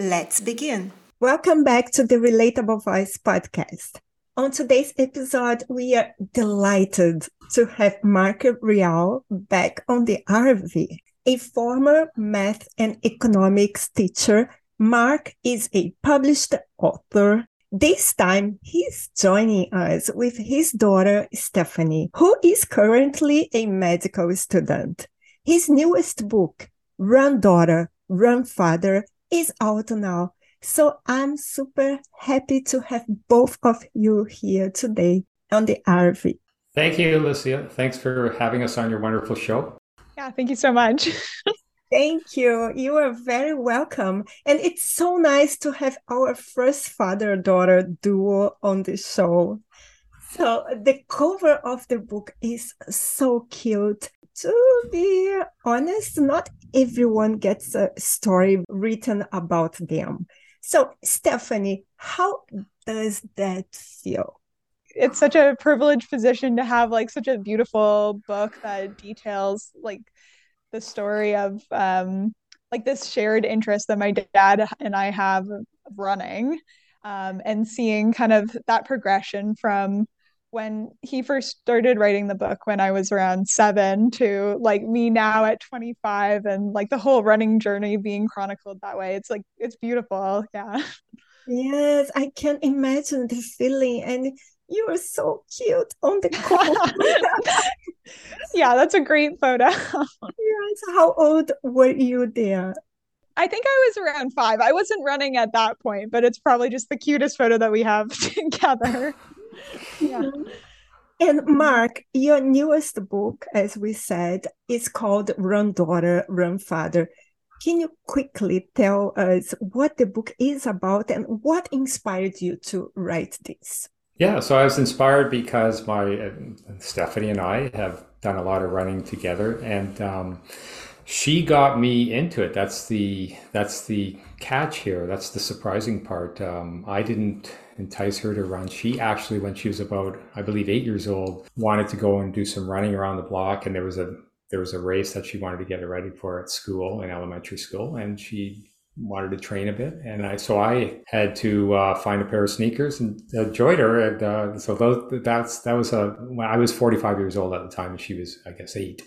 Let's begin. Welcome back to the Relatable Voice podcast. On today's episode, we are delighted to have Mark Ryall back on the RV. A former math and economics teacher, Mark is a published author. This time, he's joining us with his daughter, Stephanie, who is currently a medical student. His newest book, Run Daughter, Run Father, is out now. So I'm super happy to have both of you here today on the RV. Thank you, Lucia. Thanks for having us on your wonderful show. Yeah, thank you so much. Thank you. You are very welcome. And it's so nice to have our first father daughter duo on the show. So, the cover of the book is so cute to be honest, not everyone gets a story written about them. So, Stephanie, how does that feel? It's such a privileged position to have like such a beautiful book that details like the story of um like this shared interest that my dad and I have running um and seeing kind of that progression from when he first started writing the book when I was around seven to like me now at 25 and like the whole running journey being chronicled that way. It's like, it's beautiful. Yeah. Yes, I can imagine the feeling. And you are so cute on the cover. yeah, that's a great photo. yes. How old were you there? I think I was around five. I wasn't running at that point, but it's probably just the cutest photo that we have together yeah. And Mark, your newest book, as we said, is called Run Daughter, Run Father. Can you quickly tell us what the book is about and what inspired you to write this? Yeah, so I was inspired because my uh, Stephanie and I have done a lot of running together, and um, she got me into it. That's the that's the catch here. That's the surprising part. Um, I didn't entice her to run. She actually, when she was about, I believe, eight years old, wanted to go and do some running around the block, and there was a there was a race that she wanted to get ready for at school in elementary school, and she wanted to train a bit, and I so I had to uh, find a pair of sneakers and uh, joined her, and uh, so those, that's that was a when I was 45 years old at the time, and she was I guess eight.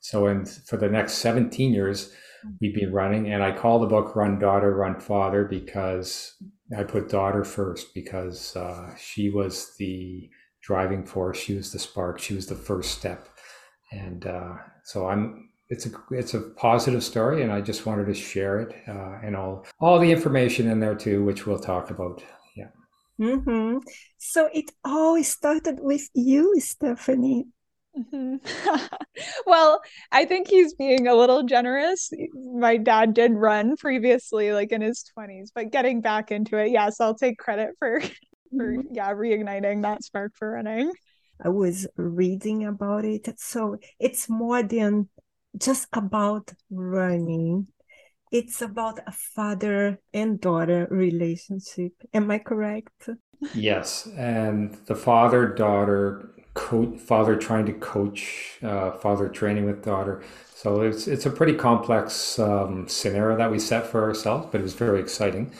So and for the next 17 years, we've been running, and I call the book "Run Daughter, Run Father" because I put daughter first because uh, she was the driving force. She was the spark. She was the first step, and uh, so I'm. It's a it's a positive story, and I just wanted to share it uh, and all all the information in there too, which we'll talk about. Yeah. Mm-hmm. So it all started with you, Stephanie. Mm-hmm. well, I think he's being a little generous. My dad did run previously, like in his 20s, but getting back into it, yes, I'll take credit for, for mm-hmm. yeah, reigniting that spark for running. I was reading about it. So it's more than just about running. It's about a father and daughter relationship. Am I correct? Yes. And the father daughter coach, father trying to coach, uh, father training with daughter. So it's it's a pretty complex um, scenario that we set for ourselves, but it was very exciting.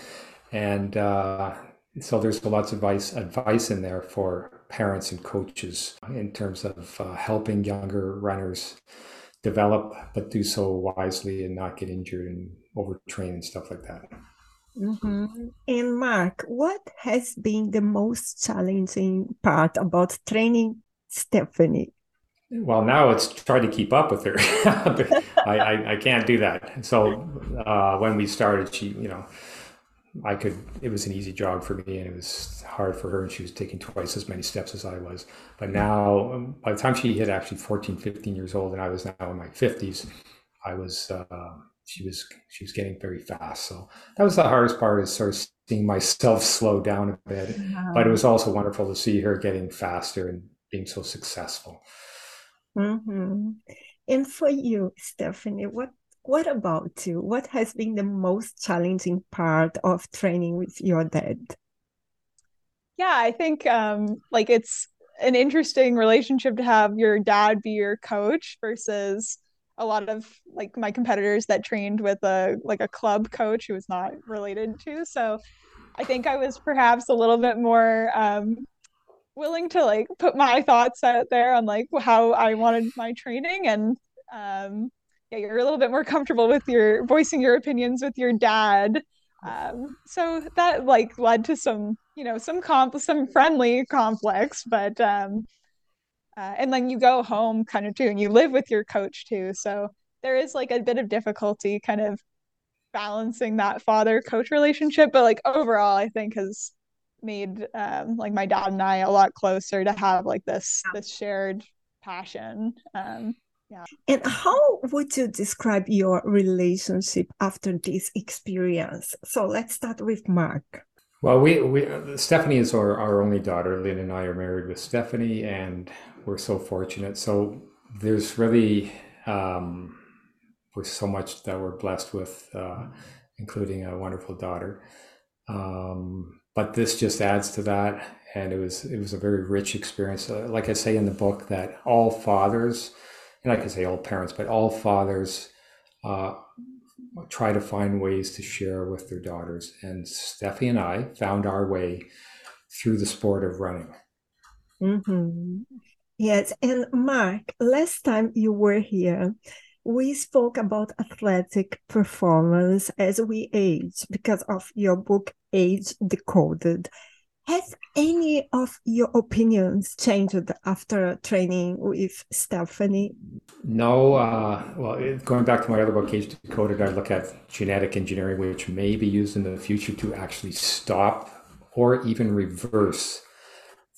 And uh, so there's lots of advice advice in there for parents and coaches in terms of uh, helping younger runners develop, but do so wisely and not get injured and overtrain and stuff like that. Mm-hmm. And Mark, what has been the most challenging part about training Stephanie? Well, now it's try to keep up with her. I, I, I, can't do that. So uh, when we started, she, you know, I could, it was an easy jog for me and it was hard for her and she was taking twice as many steps as I was. But now, by the time she hit actually 14, 15 years old and I was now in my 50s, I was, uh, she was, she was getting very fast. So that was the hardest part is sort of seeing myself slow down a bit. Wow. But it was also wonderful to see her getting faster and being so successful. Mm-hmm. And for you, Stephanie, what what about you? What has been the most challenging part of training with your dad? Yeah, I think um, like it's an interesting relationship to have your dad be your coach versus a lot of like my competitors that trained with a like a club coach who was not related to. So I think I was perhaps a little bit more um, willing to like put my thoughts out there on like how I wanted my training and um yeah you're a little bit more comfortable with your voicing your opinions with your dad. Um so that like led to some you know some comp some friendly conflicts but um uh, and then you go home kind of too and you live with your coach too. So there is like a bit of difficulty kind of balancing that father coach relationship but like overall i think has made um, like my dad and I a lot closer to have like this this shared passion. Um, yeah. And how would you describe your relationship after this experience? So let's start with Mark. Well, we, we Stephanie is our, our only daughter. Lynn and I are married with Stephanie, and we're so fortunate. So there's really um, we're so much that we're blessed with, uh, including a wonderful daughter. Um, but this just adds to that. And it was it was a very rich experience. Uh, like i say in the book that all fathers and I i say all parents but all fathers uh, try to find ways to share with their daughters. And steffi and i found our way through the sport of running. Mm-hmm. yes and mark last time you were here we spoke about athletic performance as we age because of your book Age Decoded. Has any of your opinions changed after training with Stephanie? No. Uh, well, going back to my other book, Age Decoded, I look at genetic engineering, which may be used in the future to actually stop or even reverse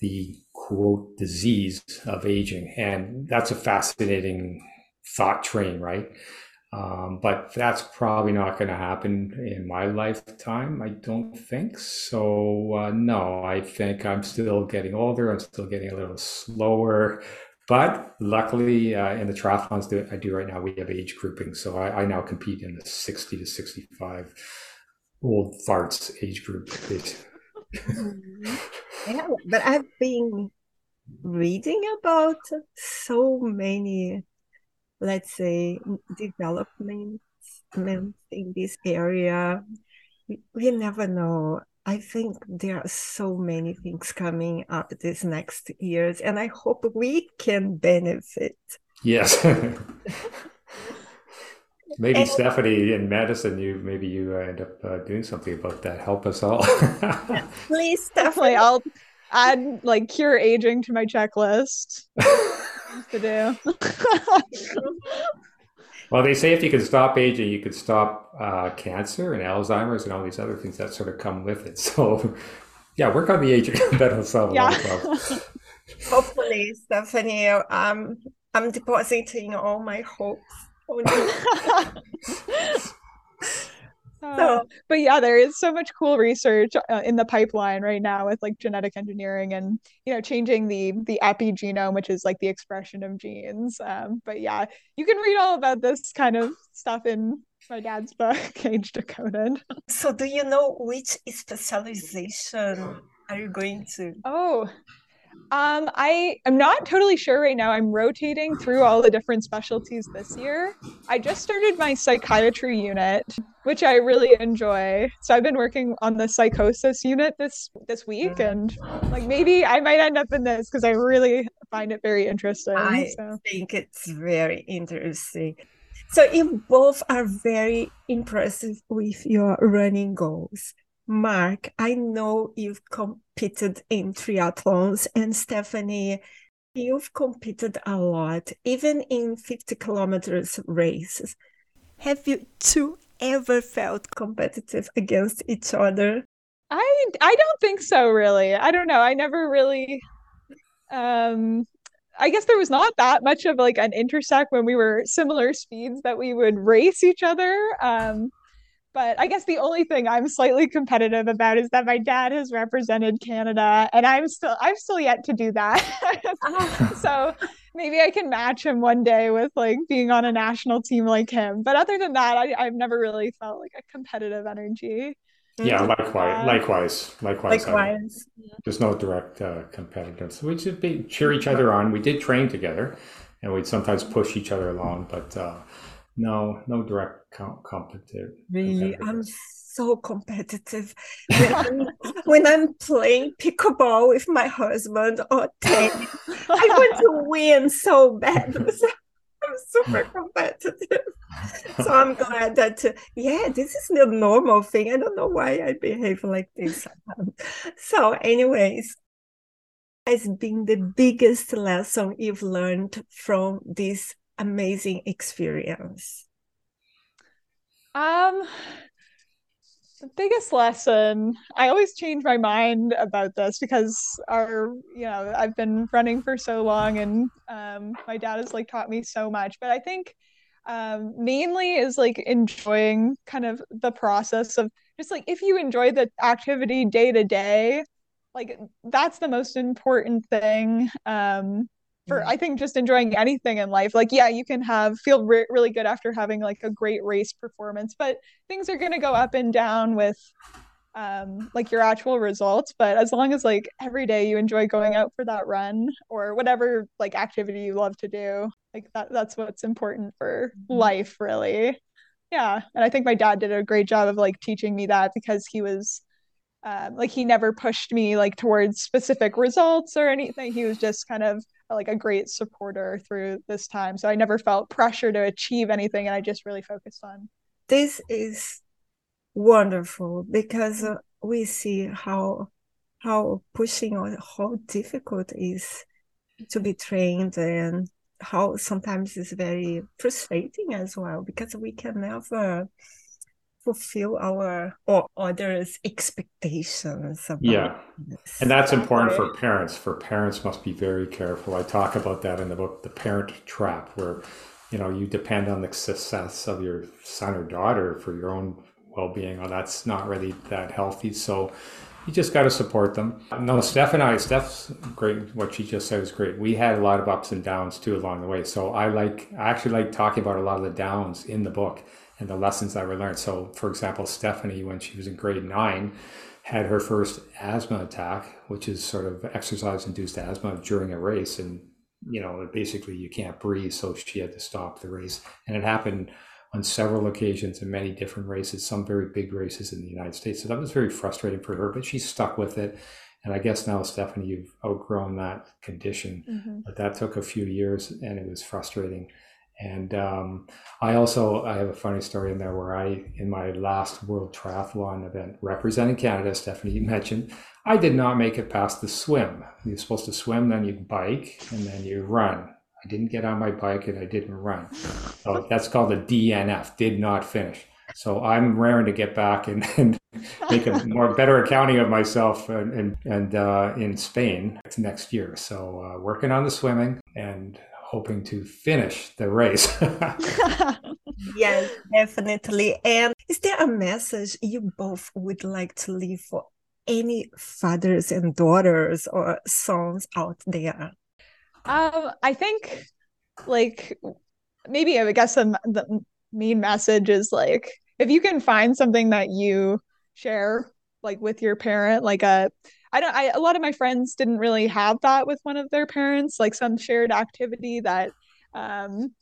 the quote disease of aging. And that's a fascinating thought train, right? Um, but that's probably not going to happen in my lifetime. I don't think so. Uh, no, I think I'm still getting older. I'm still getting a little slower. But luckily, uh, in the triathlons that I do right now, we have age grouping. So I, I now compete in the 60 to 65 old farts age group. yeah, but I've been reading about so many let's say, development in this area. We never know. I think there are so many things coming up these next years, and I hope we can benefit. Yes. maybe and, Stephanie in medicine, you maybe you end up uh, doing something about that. Help us all. please, definitely. I'll add like cure aging to my checklist to do. well, they say if you can stop aging, you can stop uh, cancer and Alzheimer's and all these other things that sort of come with it. So, yeah, work on the aging. That'll solve yeah. a lot of problems. Hopefully, Stephanie, um, I'm depositing all my hopes so, but yeah, there is so much cool research uh, in the pipeline right now with like genetic engineering and you know changing the the epigenome, which is like the expression of genes. Um, but yeah, you can read all about this kind of stuff in my dad's book, Age Decoded. So, do you know which specialization are you going to? Oh, um, I am not totally sure right now. I'm rotating through all the different specialties this year. I just started my psychiatry unit which I really enjoy. So I've been working on the psychosis unit this this week, mm. and like maybe I might end up in this because I really find it very interesting. I so. think it's very interesting. So you both are very impressive with your running goals. Mark, I know you've competed in triathlons, and Stephanie, you've competed a lot, even in 50 kilometers races. Have you two ever felt competitive against each other? I I don't think so really. I don't know. I never really um I guess there was not that much of like an intersect when we were similar speeds that we would race each other. Um but I guess the only thing I'm slightly competitive about is that my dad has represented Canada and I'm still I've still yet to do that. so maybe I can match him one day with like being on a national team like him. But other than that, I, I've never really felt like a competitive energy. Yeah, likewise, likewise, likewise. Likewise. there's no direct uh, competitiveness. We just be, cheer each other on. We did train together, and we'd sometimes push each other along, but uh, no, no direct com- competitive. Really, I'm so competitive. When I'm, when I'm playing pickleball with my husband or tennis, I want to win so bad. I'm super competitive. So I'm glad that, uh, yeah, this is the normal thing. I don't know why I behave like this. so, anyways, has been the biggest lesson you've learned from this amazing experience? Um, the biggest lesson i always change my mind about this because our you know i've been running for so long and um, my dad has like taught me so much but i think um, mainly is like enjoying kind of the process of just like if you enjoy the activity day to day like that's the most important thing um, for I think just enjoying anything in life. Like, yeah, you can have feel re- really good after having like a great race performance, but things are going to go up and down with um like your actual results but as long as like every day you enjoy going out for that run or whatever like activity you love to do like that that's what's important for mm-hmm. life really yeah and i think my dad did a great job of like teaching me that because he was um, like he never pushed me like towards specific results or anything he was just kind of like a great supporter through this time. So I never felt pressure to achieve anything, and I just really focused on. This is wonderful because uh, we see how how pushing or how difficult it is to be trained and how sometimes it's very frustrating as well because we can never fulfill our or others expectations yeah this. and that's important for parents for parents must be very careful i talk about that in the book the parent trap where you know you depend on the success of your son or daughter for your own well-being oh that's not really that healthy so you just got to support them. No, Steph and I, Steph's great. What she just said was great. We had a lot of ups and downs too along the way. So I like, I actually like talking about a lot of the downs in the book and the lessons that were learned. So, for example, Stephanie, when she was in grade nine, had her first asthma attack, which is sort of exercise induced asthma during a race. And, you know, basically you can't breathe. So she had to stop the race. And it happened on several occasions in many different races, some very big races in the United States. So that was very frustrating for her, but she stuck with it. And I guess now, Stephanie, you've outgrown that condition, mm-hmm. but that took a few years and it was frustrating. And um, I also I have a funny story in there where I in my last World Triathlon event representing Canada, Stephanie you mentioned, I did not make it past the swim. You're supposed to swim, then you bike, and then you run. I didn't get on my bike and I didn't run. So that's called a DNF, did not finish. So I'm raring to get back and, and make a more better accounting of myself and and, and uh, in Spain next year. So uh, working on the swimming and hoping to finish the race. yes, definitely. And is there a message you both would like to leave for any fathers and daughters or sons out there? Um, I think like maybe I guess the, the main message is like if you can find something that you share like with your parent, like a I don't I a lot of my friends didn't really have that with one of their parents, like some shared activity that um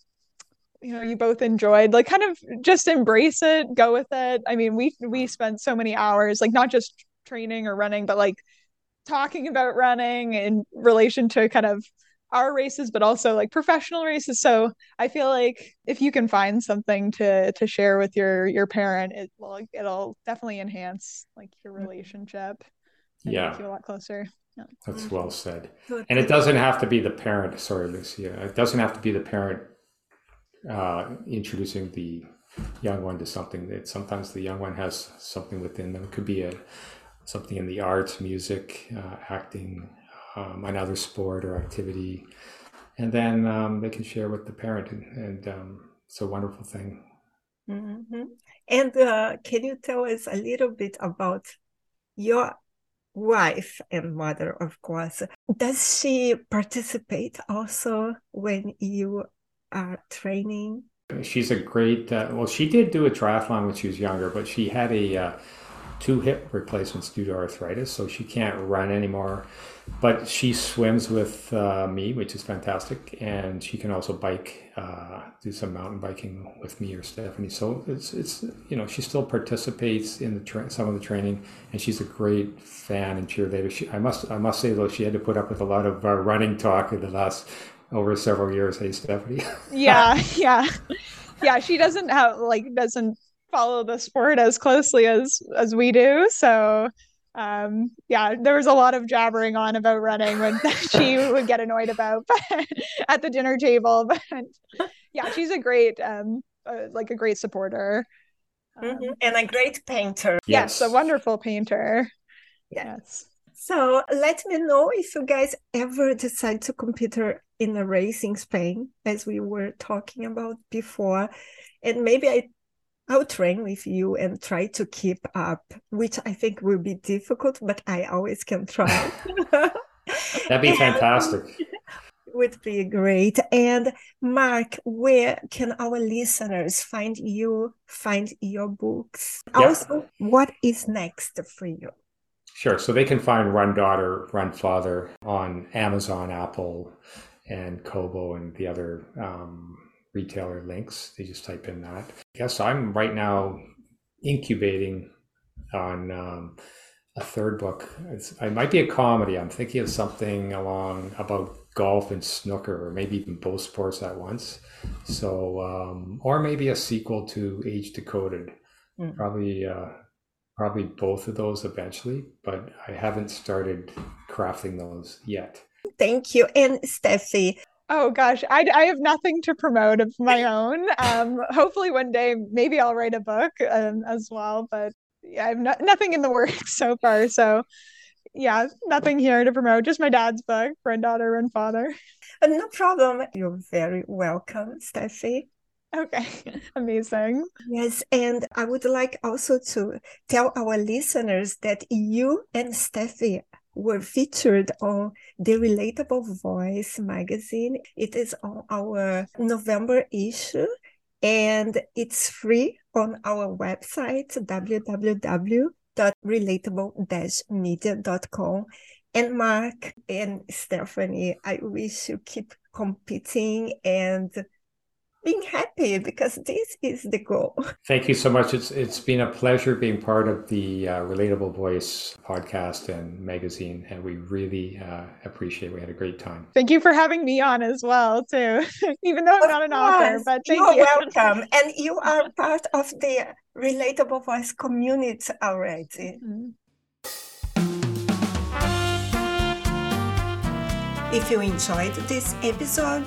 you know you both enjoyed like kind of just embrace it go with it. I mean we we spent so many hours like not just training or running but like talking about running in relation to kind of our races but also like professional races. So i feel like if you can find something to to share with your your parent it will it'll definitely enhance like your mm-hmm. Relationship yeah make you a lot closer yeah. that's mm-hmm. well said and it doesn't have to be the parent sorry lucia it doesn't have to be the parent uh, introducing the young one to something that sometimes the young one has something within them it could be a something in the arts music uh, acting um, another sport or activity, and then um, they can share with the parent, and, and um, it's a wonderful thing. Mm-hmm. And uh, can you tell us a little bit about your wife and mother, of course? Does she participate also when you are training? She's a great. Uh, well, she did do a triathlon when she was younger, but she had a uh, two hip replacements due to arthritis, so she can't run anymore. But she swims with uh, me, which is fantastic, and she can also bike, uh, do some mountain biking with me or Stephanie. So it's it's you know she still participates in the tra- some of the training, and she's a great fan and cheerleader. She, I must I must say though she had to put up with a lot of uh, running talk in the last over several years. Hey, Stephanie. yeah, yeah, yeah. She doesn't have like doesn't follow the sport as closely as as we do so um yeah there was a lot of jabbering on about running when she would get annoyed about at the dinner table but yeah she's a great um uh, like a great supporter mm-hmm. um, and a great painter yes. yes a wonderful painter yes so let me know if you guys ever decide to compete in a race in Spain, as we were talking about before. And maybe I I'll train with you and try to keep up, which I think will be difficult, but I always can try. That'd be fantastic. Would be great. And Mark, where can our listeners find you, find your books? Yeah. Also, what is next for you? Sure. So they can find Run Daughter, Run Father on Amazon, Apple, and Kobo, and the other um, retailer links. They just type in that. Yes, I'm right now incubating on um, a third book. It's, it might be a comedy. I'm thinking of something along about golf and snooker, or maybe even both sports at once. So, um, or maybe a sequel to Age Decoded. Mm. Probably, uh, probably both of those eventually. But I haven't started crafting those yet. Thank you. And Steffi, Oh gosh, I, I have nothing to promote of my own. Um, hopefully one day maybe I'll write a book um, as well, but yeah, I have no, nothing in the works so far. So yeah, nothing here to promote. Just my dad's book, Granddaughter and Father. Uh, no problem. You're very welcome, Steffi. Okay, amazing. Yes, and I would like also to tell our listeners that you and Steffi were featured on the Relatable Voice magazine. It is on our November issue and it's free on our website www.relatable-media.com. And Mark and Stephanie, I wish you keep competing and being happy because this is the goal. Thank you so much. It's it's been a pleasure being part of the uh, Relatable Voice podcast and magazine, and we really uh, appreciate. It. We had a great time. Thank you for having me on as well, too. Even though I'm of not an author, but thank You're you. welcome, and you are part of the Relatable Voice community already. Mm-hmm. If you enjoyed this episode